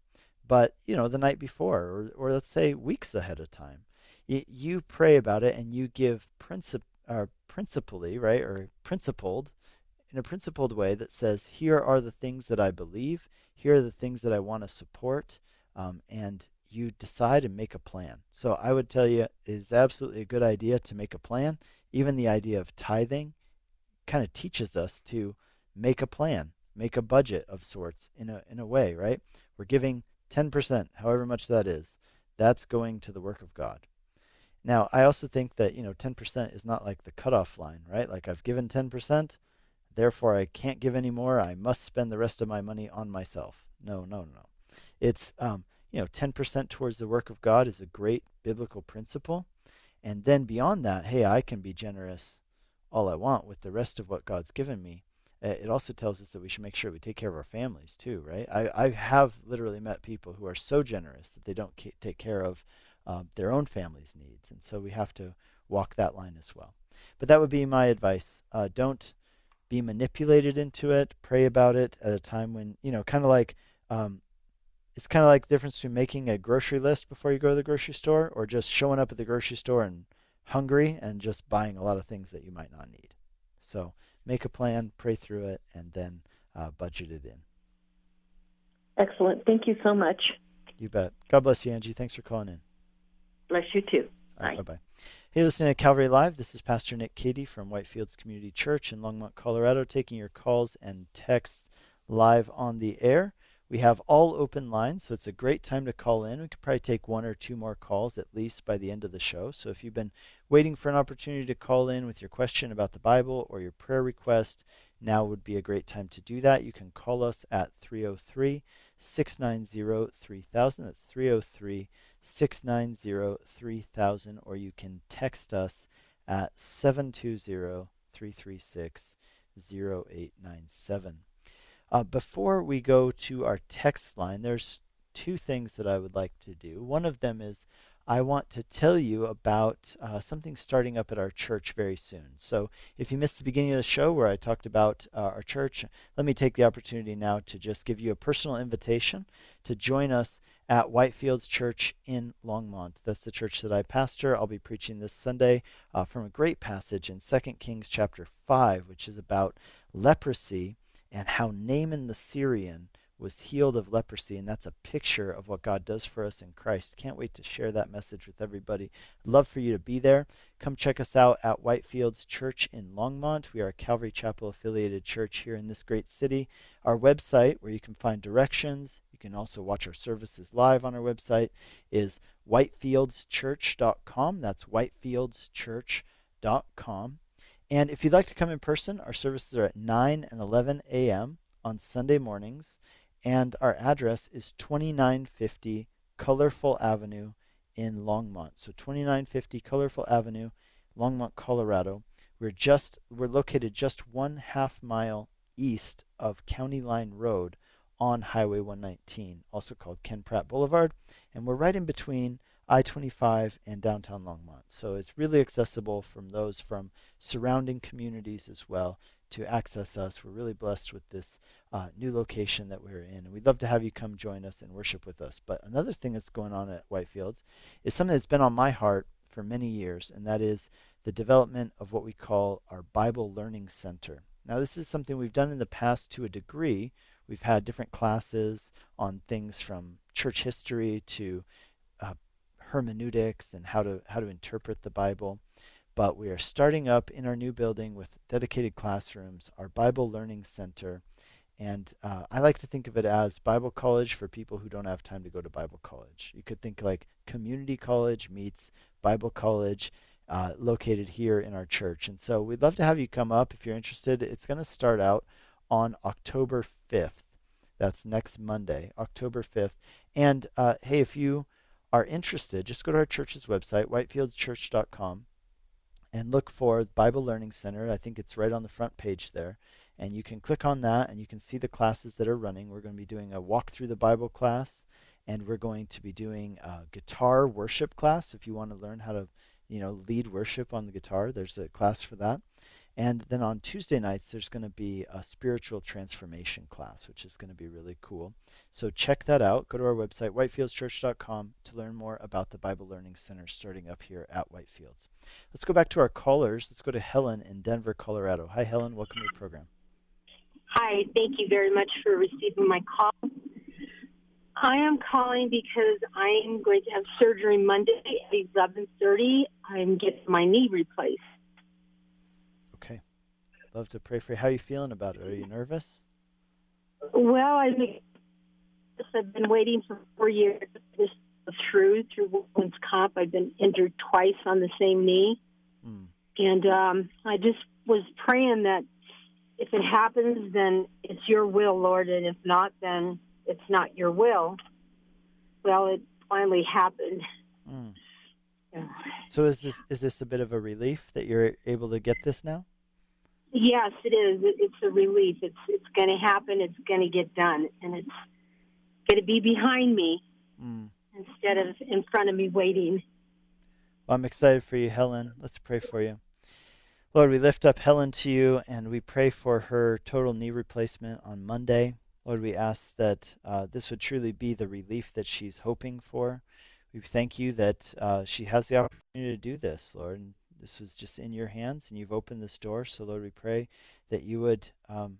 but you know the night before or, or let's say weeks ahead of time. You, pray about it and you give princip or principally, right, or principled in a principled way that says, here are the things that I believe, here are the things that I want to support, um, and you decide and make a plan. So I would tell you it is absolutely a good idea to make a plan. Even the idea of tithing kind of teaches us to make a plan, make a budget of sorts in a in a way, right? We're giving 10%, however much that is. That's going to the work of God. Now, I also think that, you know, 10% is not like the cutoff line, right? Like I've given 10%, therefore I can't give any more. I must spend the rest of my money on myself. No, no, no. It's, um, you know, 10% towards the work of God is a great biblical principle. And then beyond that, hey, I can be generous all I want with the rest of what God's given me. Uh, it also tells us that we should make sure we take care of our families too, right? I, I have literally met people who are so generous that they don't take care of um, their own family's needs. And so we have to walk that line as well. But that would be my advice. Uh, don't be manipulated into it. Pray about it at a time when, you know, kind of like, um, it's kind of like the difference between making a grocery list before you go to the grocery store or just showing up at the grocery store and hungry and just buying a lot of things that you might not need. So make a plan, pray through it, and then uh, budget it in. Excellent. Thank you so much. You bet. God bless you, Angie. Thanks for calling in. Bless you too. Right, bye bye. Hey, listening to Calvary Live. This is Pastor Nick Cady from Whitefields Community Church in Longmont, Colorado, taking your calls and texts live on the air. We have all open lines, so it's a great time to call in. We could probably take one or two more calls at least by the end of the show. So if you've been waiting for an opportunity to call in with your question about the Bible or your prayer request, now would be a great time to do that. You can call us at 303 690 3000. That's 303 690 3000. Or you can text us at 720 336 0897. Uh, before we go to our text line, there's two things that I would like to do. One of them is I want to tell you about uh, something starting up at our church very soon. So, if you missed the beginning of the show where I talked about uh, our church, let me take the opportunity now to just give you a personal invitation to join us at Whitefields Church in Longmont. That's the church that I pastor. I'll be preaching this Sunday uh, from a great passage in 2 Kings chapter 5, which is about leprosy and how Naaman the Syrian was healed of leprosy. And that's a picture of what God does for us in Christ. Can't wait to share that message with everybody. Love for you to be there. Come check us out at Whitefields Church in Longmont. We are a Calvary Chapel affiliated church here in this great city. Our website, where you can find directions, you can also watch our services live on our website, is whitefieldschurch.com. That's whitefieldschurch.com. And if you'd like to come in person, our services are at 9 and 11 a.m. on Sunday mornings, and our address is 2950 Colorful Avenue in Longmont. So 2950 Colorful Avenue, Longmont, Colorado. We're just we're located just one half mile east of County Line Road on Highway 119, also called Ken Pratt Boulevard, and we're right in between I 25 and downtown Longmont. So it's really accessible from those from surrounding communities as well to access us. We're really blessed with this uh, new location that we're in. And we'd love to have you come join us and worship with us. But another thing that's going on at Whitefields is something that's been on my heart for many years, and that is the development of what we call our Bible Learning Center. Now, this is something we've done in the past to a degree. We've had different classes on things from church history to hermeneutics and how to how to interpret the Bible. But we are starting up in our new building with dedicated classrooms, our Bible Learning Center. And uh, I like to think of it as Bible college for people who don't have time to go to Bible college. You could think like community college meets Bible college, uh, located here in our church. And so we'd love to have you come up if you're interested. It's going to start out on October 5th. That's next Monday, October 5th. And uh, hey, if you are interested, just go to our church's website, whitefieldschurch.com, and look for Bible Learning Center. I think it's right on the front page there. And you can click on that and you can see the classes that are running. We're going to be doing a walk through the Bible class, and we're going to be doing a guitar worship class. If you want to learn how to, you know, lead worship on the guitar, there's a class for that. And then on Tuesday nights, there's going to be a spiritual transformation class, which is going to be really cool. So check that out. Go to our website, whitefieldschurch.com, to learn more about the Bible Learning Center starting up here at Whitefields. Let's go back to our callers. Let's go to Helen in Denver, Colorado. Hi, Helen. Welcome to the program. Hi. Thank you very much for receiving my call. I am calling because I am going to have surgery Monday at 11:30. I'm getting my knee replaced. Love to pray for you. How are you feeling about it? Are you nervous? Well, I think I've been waiting for four years. This through through workmen's comp. I've been injured twice on the same knee, mm. and um, I just was praying that if it happens, then it's your will, Lord, and if not, then it's not your will. Well, it finally happened. Mm. So is this is this a bit of a relief that you're able to get this now? Yes, it is. It's a relief. It's it's going to happen. It's going to get done, and it's going to be behind me mm. instead of in front of me waiting. Well, I'm excited for you, Helen. Let's pray for you. Lord, we lift up Helen to you, and we pray for her total knee replacement on Monday. Lord, we ask that uh, this would truly be the relief that she's hoping for. We thank you that uh, she has the opportunity to do this, Lord. And this was just in your hands, and you've opened this door. So, Lord, we pray that you would, um,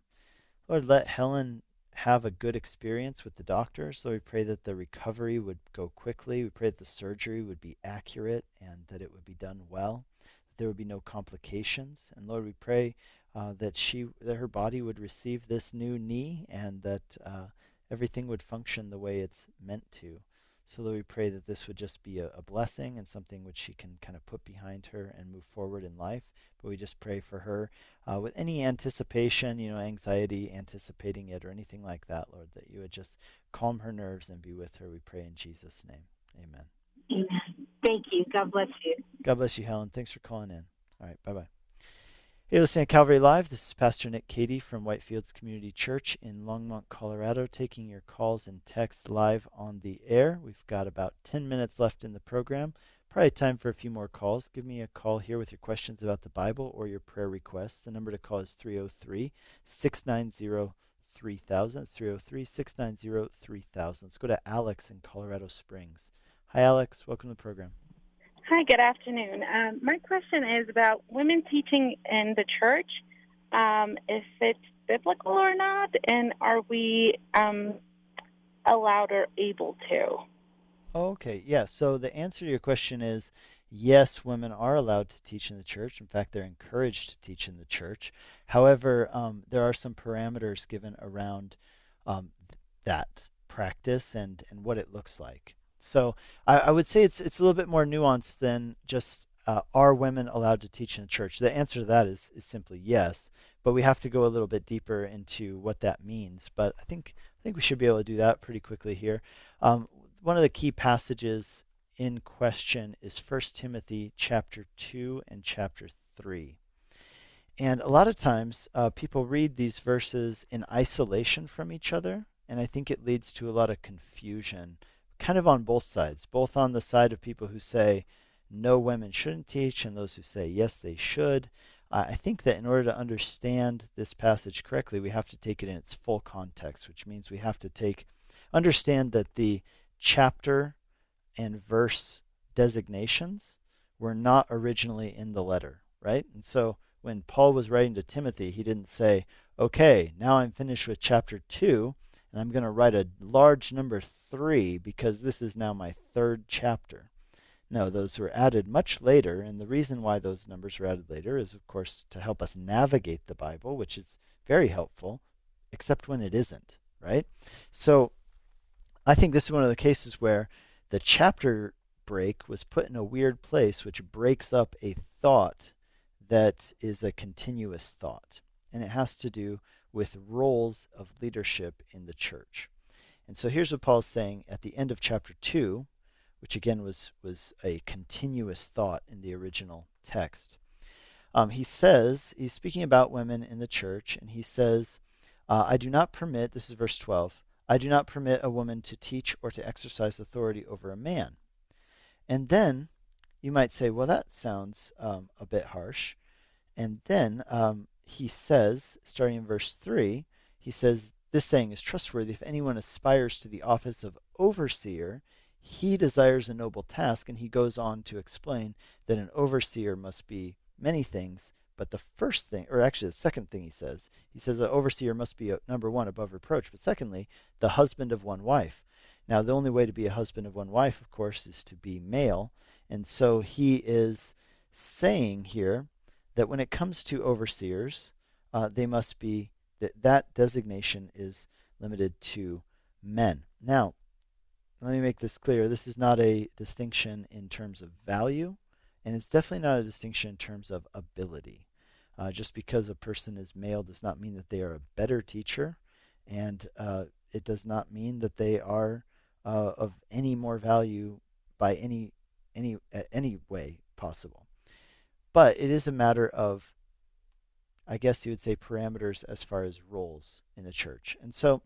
Lord, let Helen have a good experience with the doctor. So we pray that the recovery would go quickly. We pray that the surgery would be accurate and that it would be done well. That there would be no complications. And Lord, we pray uh, that she, that her body would receive this new knee, and that uh, everything would function the way it's meant to. So Lord, we pray that this would just be a, a, blessing and something which she can kind of put behind her and move forward in life. But we just pray for her uh, with any anticipation, you know, anxiety, anticipating it, or anything like that, Lord, that you would just calm her nerves and be with her. We pray in Jesus' name. Amen. Amen. Thank you. God bless you. God bless you, Helen. Thanks for calling in. All right. Bye bye. Hey, listening to Calvary Live. This is Pastor Nick Cady from Whitefields Community Church in Longmont, Colorado, taking your calls and texts live on the air. We've got about 10 minutes left in the program. Probably time for a few more calls. Give me a call here with your questions about the Bible or your prayer requests. The number to call is 303 690 3000. It's 303 690 3000. Let's go to Alex in Colorado Springs. Hi, Alex. Welcome to the program. Hi, good afternoon. Um, my question is about women teaching in the church, um, if it's biblical or not, and are we um, allowed or able to? Okay, yeah. So the answer to your question is yes, women are allowed to teach in the church. In fact, they're encouraged to teach in the church. However, um, there are some parameters given around um, that practice and, and what it looks like. So I, I, would say it's it's a little bit more nuanced than just uh, are women allowed to teach in the church? The answer to that is is simply yes, but we have to go a little bit deeper into what that means. But I think I think we should be able to do that pretty quickly here. Um, one of the key passages in question is 1 Timothy chapter 2 and chapter 3. And a lot of times uh, people read these verses in isolation from each other, and I think it leads to a lot of confusion kind of on both sides, both on the side of people who say no women shouldn't teach and those who say yes they should. Uh, I think that in order to understand this passage correctly, we have to take it in its full context, which means we have to take understand that the chapter and verse designations were not originally in the letter, right? And so when Paul was writing to Timothy, he didn't say, "Okay, now I'm finished with chapter 2 and I'm going to write a large number 3 because this is now my third chapter. No, those were added much later, and the reason why those numbers were added later is, of course, to help us navigate the Bible, which is very helpful, except when it isn't, right? So I think this is one of the cases where the chapter break was put in a weird place, which breaks up a thought that is a continuous thought. And it has to do with roles of leadership in the church. And so here's what Paul's saying at the end of chapter 2, which again was, was a continuous thought in the original text. Um, he says, he's speaking about women in the church, and he says, uh, I do not permit, this is verse 12, I do not permit a woman to teach or to exercise authority over a man. And then you might say, well, that sounds um, a bit harsh. And then um, he says, starting in verse 3, he says, This saying is trustworthy. If anyone aspires to the office of overseer, he desires a noble task. And he goes on to explain that an overseer must be many things. But the first thing, or actually the second thing he says, he says an overseer must be, a, number one, above reproach. But secondly, the husband of one wife. Now, the only way to be a husband of one wife, of course, is to be male. And so he is saying here that when it comes to overseers, uh, they must be that that designation is limited to men. Now, let me make this clear. This is not a distinction in terms of value, and it's definitely not a distinction in terms of ability. Uh, just because a person is male does not mean that they are a better teacher, and uh, it does not mean that they are uh, of any more value by any any any way possible. But it is a matter of, I guess you would say, parameters as far as roles in the church. And so,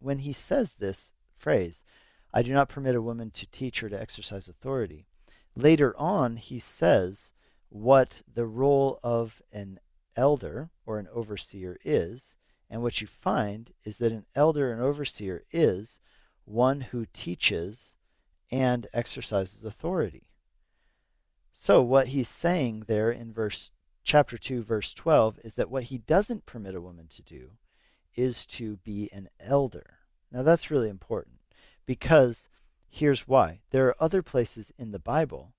when he says this phrase, "I do not permit a woman to teach or to exercise authority," later on he says what the role of an elder or an overseer is. And what you find is that an elder and overseer is one who teaches and exercises authority. So what he's saying there in verse chapter 2 verse 12 is that what he doesn't permit a woman to do is to be an elder. Now that's really important because here's why. There are other places in the Bible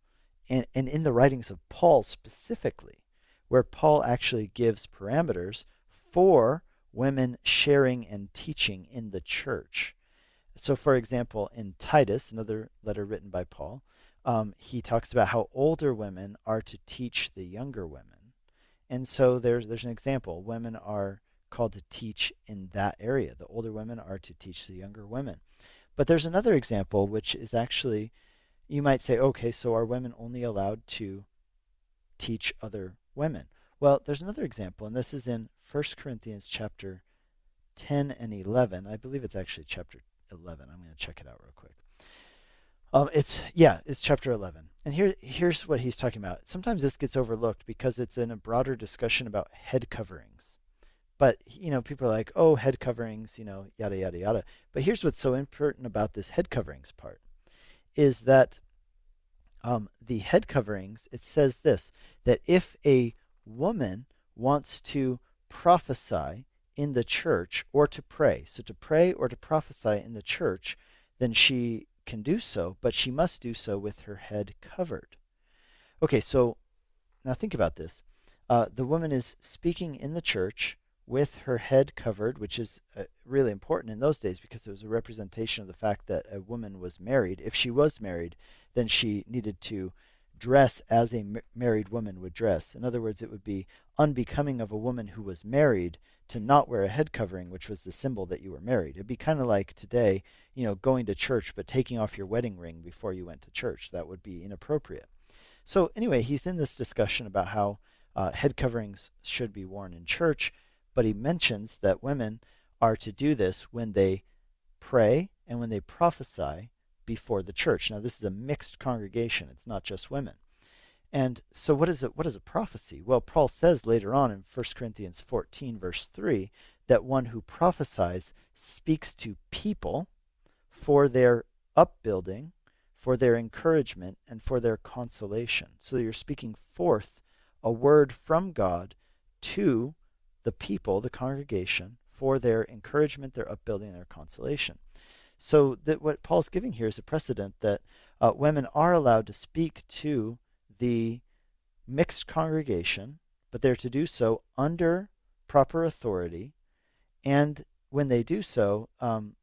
and, and in the writings of Paul specifically where Paul actually gives parameters for women sharing and teaching in the church. So, for example, in Titus, another letter written by Paul, um, he talks about how older women are to teach the younger women. And so there's there's an example. Women are called to teach in that area. The older women are to teach the younger women. But there's another example which is actually you might say, okay, so are women only allowed to teach other women? Well, there's another example, and this is in 1 Corinthians chapter 10 and 11. I believe it's actually chapter 11. I'm going to check it out real quick. Um, it's yeah, it's chapter 11, and here here's what he's talking about. Sometimes this gets overlooked because it's in a broader discussion about head coverings. But you know, people are like, "Oh, head coverings," you know, yada yada yada. But here's what's so important about this head coverings part, is that um, the head coverings. It says this that if a woman wants to prophesy in the church or to pray, so to pray or to prophesy in the church, then she can do so, but she must do so with her head covered. Okay, so now think about this. Uh, the woman is speaking in the church with her head covered, which is uh, really important in those days because it was a representation of the fact that a woman was married. If she was married, then she needed to dress as a married woman would dress. In other words, it would be unbecoming of a woman who was married to not wear a head covering, which was the symbol that you were married. It'd be kind of like today, you know, going to church but taking off your wedding ring before you went to church. That would be inappropriate. So, anyway, he's in this discussion about how uh, head coverings should be worn in church, but he mentions that women are to do this when they pray and when they prophesy before the church. Now, this is a mixed congregation, it's not just women. And so, what is it? What is a prophecy? Well, Paul says later on in 1 Corinthians 14, verse 3, that one who prophesies speaks to people for their upbuilding, for their encouragement, and for their consolation. So you're speaking forth a word from God to the people, the congregation, for their encouragement, their upbuilding, their consolation. So that what Paul's giving here is a precedent that uh, women are allowed to speak to the mixed congregation, but they're to do so under proper authority, and when they do so, um,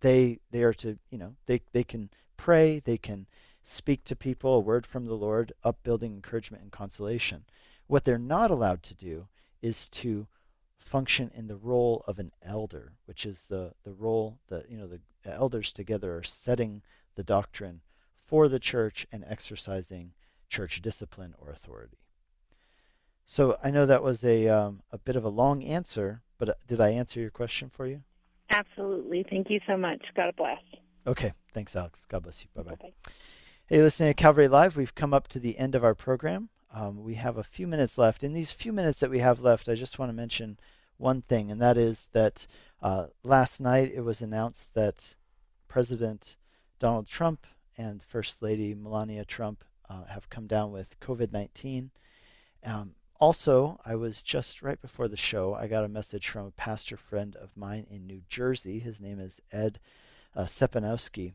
they they are to you know they they can pray, they can speak to people a word from the Lord, upbuilding encouragement and consolation. What they're not allowed to do is to function in the role of an elder, which is the, the role that you know the elders together are setting the doctrine for the church and exercising church discipline or authority. So I know that was a um, a bit of a long answer, but uh, did I answer your question for you? Absolutely. Thank you so much. God bless. Okay. Thanks, Alex. God bless you. Bye bye. Hey, listening to Calvary Live, we've come up to the end of our program. Um, we have a few minutes left. In these few minutes that we have left, I just want to mention one thing, and that is that uh, last night it was announced that President Donald Trump and First Lady Melania Trump uh, have come down with COVID 19. Um, also, I was just right before the show, I got a message from a pastor friend of mine in New Jersey. His name is Ed uh, Sepanowski.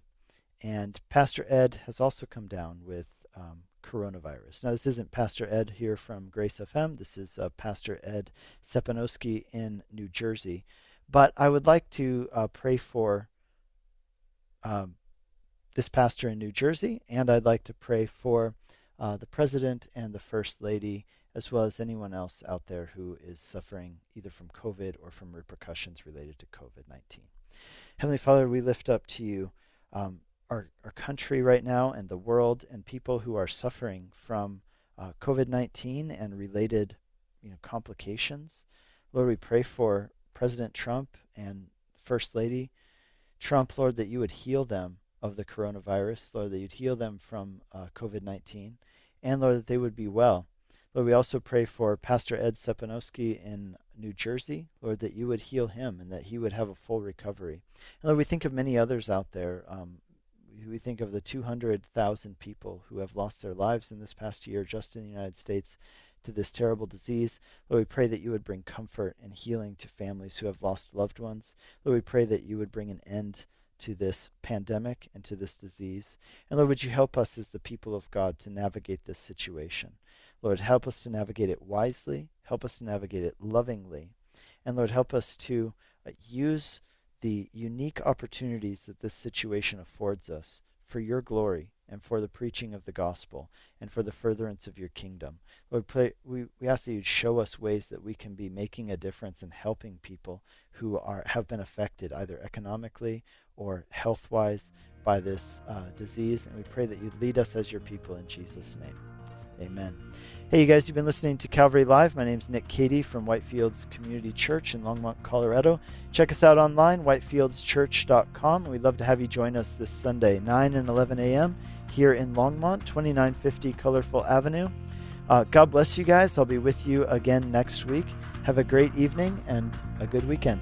And Pastor Ed has also come down with um, coronavirus. Now, this isn't Pastor Ed here from Grace FM. This is uh, Pastor Ed Sepanowski in New Jersey. But I would like to uh, pray for um, this pastor in New Jersey, and I'd like to pray for uh, the President and the First Lady as well as anyone else out there who is suffering either from COVID or from repercussions related to COVID 19. Heavenly Father, we lift up to you um, our, our country right now and the world and people who are suffering from uh, COVID 19 and related you know, complications. Lord, we pray for President Trump and First Lady Trump, Lord, that you would heal them of the coronavirus, Lord, that you'd heal them from uh, COVID 19, and Lord, that they would be well. Lord, we also pray for Pastor Ed Sepanowski in New Jersey, Lord, that you would heal him and that he would have a full recovery. And Lord, we think of many others out there. Um, we think of the 200,000 people who have lost their lives in this past year just in the United States to this terrible disease. Lord, we pray that you would bring comfort and healing to families who have lost loved ones. Lord, we pray that you would bring an end to this pandemic and to this disease. And Lord, would you help us as the people of God to navigate this situation? Lord, help us to navigate it wisely. Help us to navigate it lovingly. And Lord, help us to uh, use the unique opportunities that this situation affords us for your glory and for the preaching of the gospel and for the furtherance of your kingdom. Lord, pray, we, we ask that you'd show us ways that we can be making a difference and helping people who are have been affected either economically or health wise by this uh, disease. And we pray that you'd lead us as your people in Jesus' name. Amen. Hey, you guys, you've been listening to Calvary Live. My name is Nick Cady from Whitefields Community Church in Longmont, Colorado. Check us out online, whitefieldschurch.com. We'd love to have you join us this Sunday, 9 and 11 a.m. here in Longmont, 2950 Colorful Avenue. Uh, God bless you guys. I'll be with you again next week. Have a great evening and a good weekend.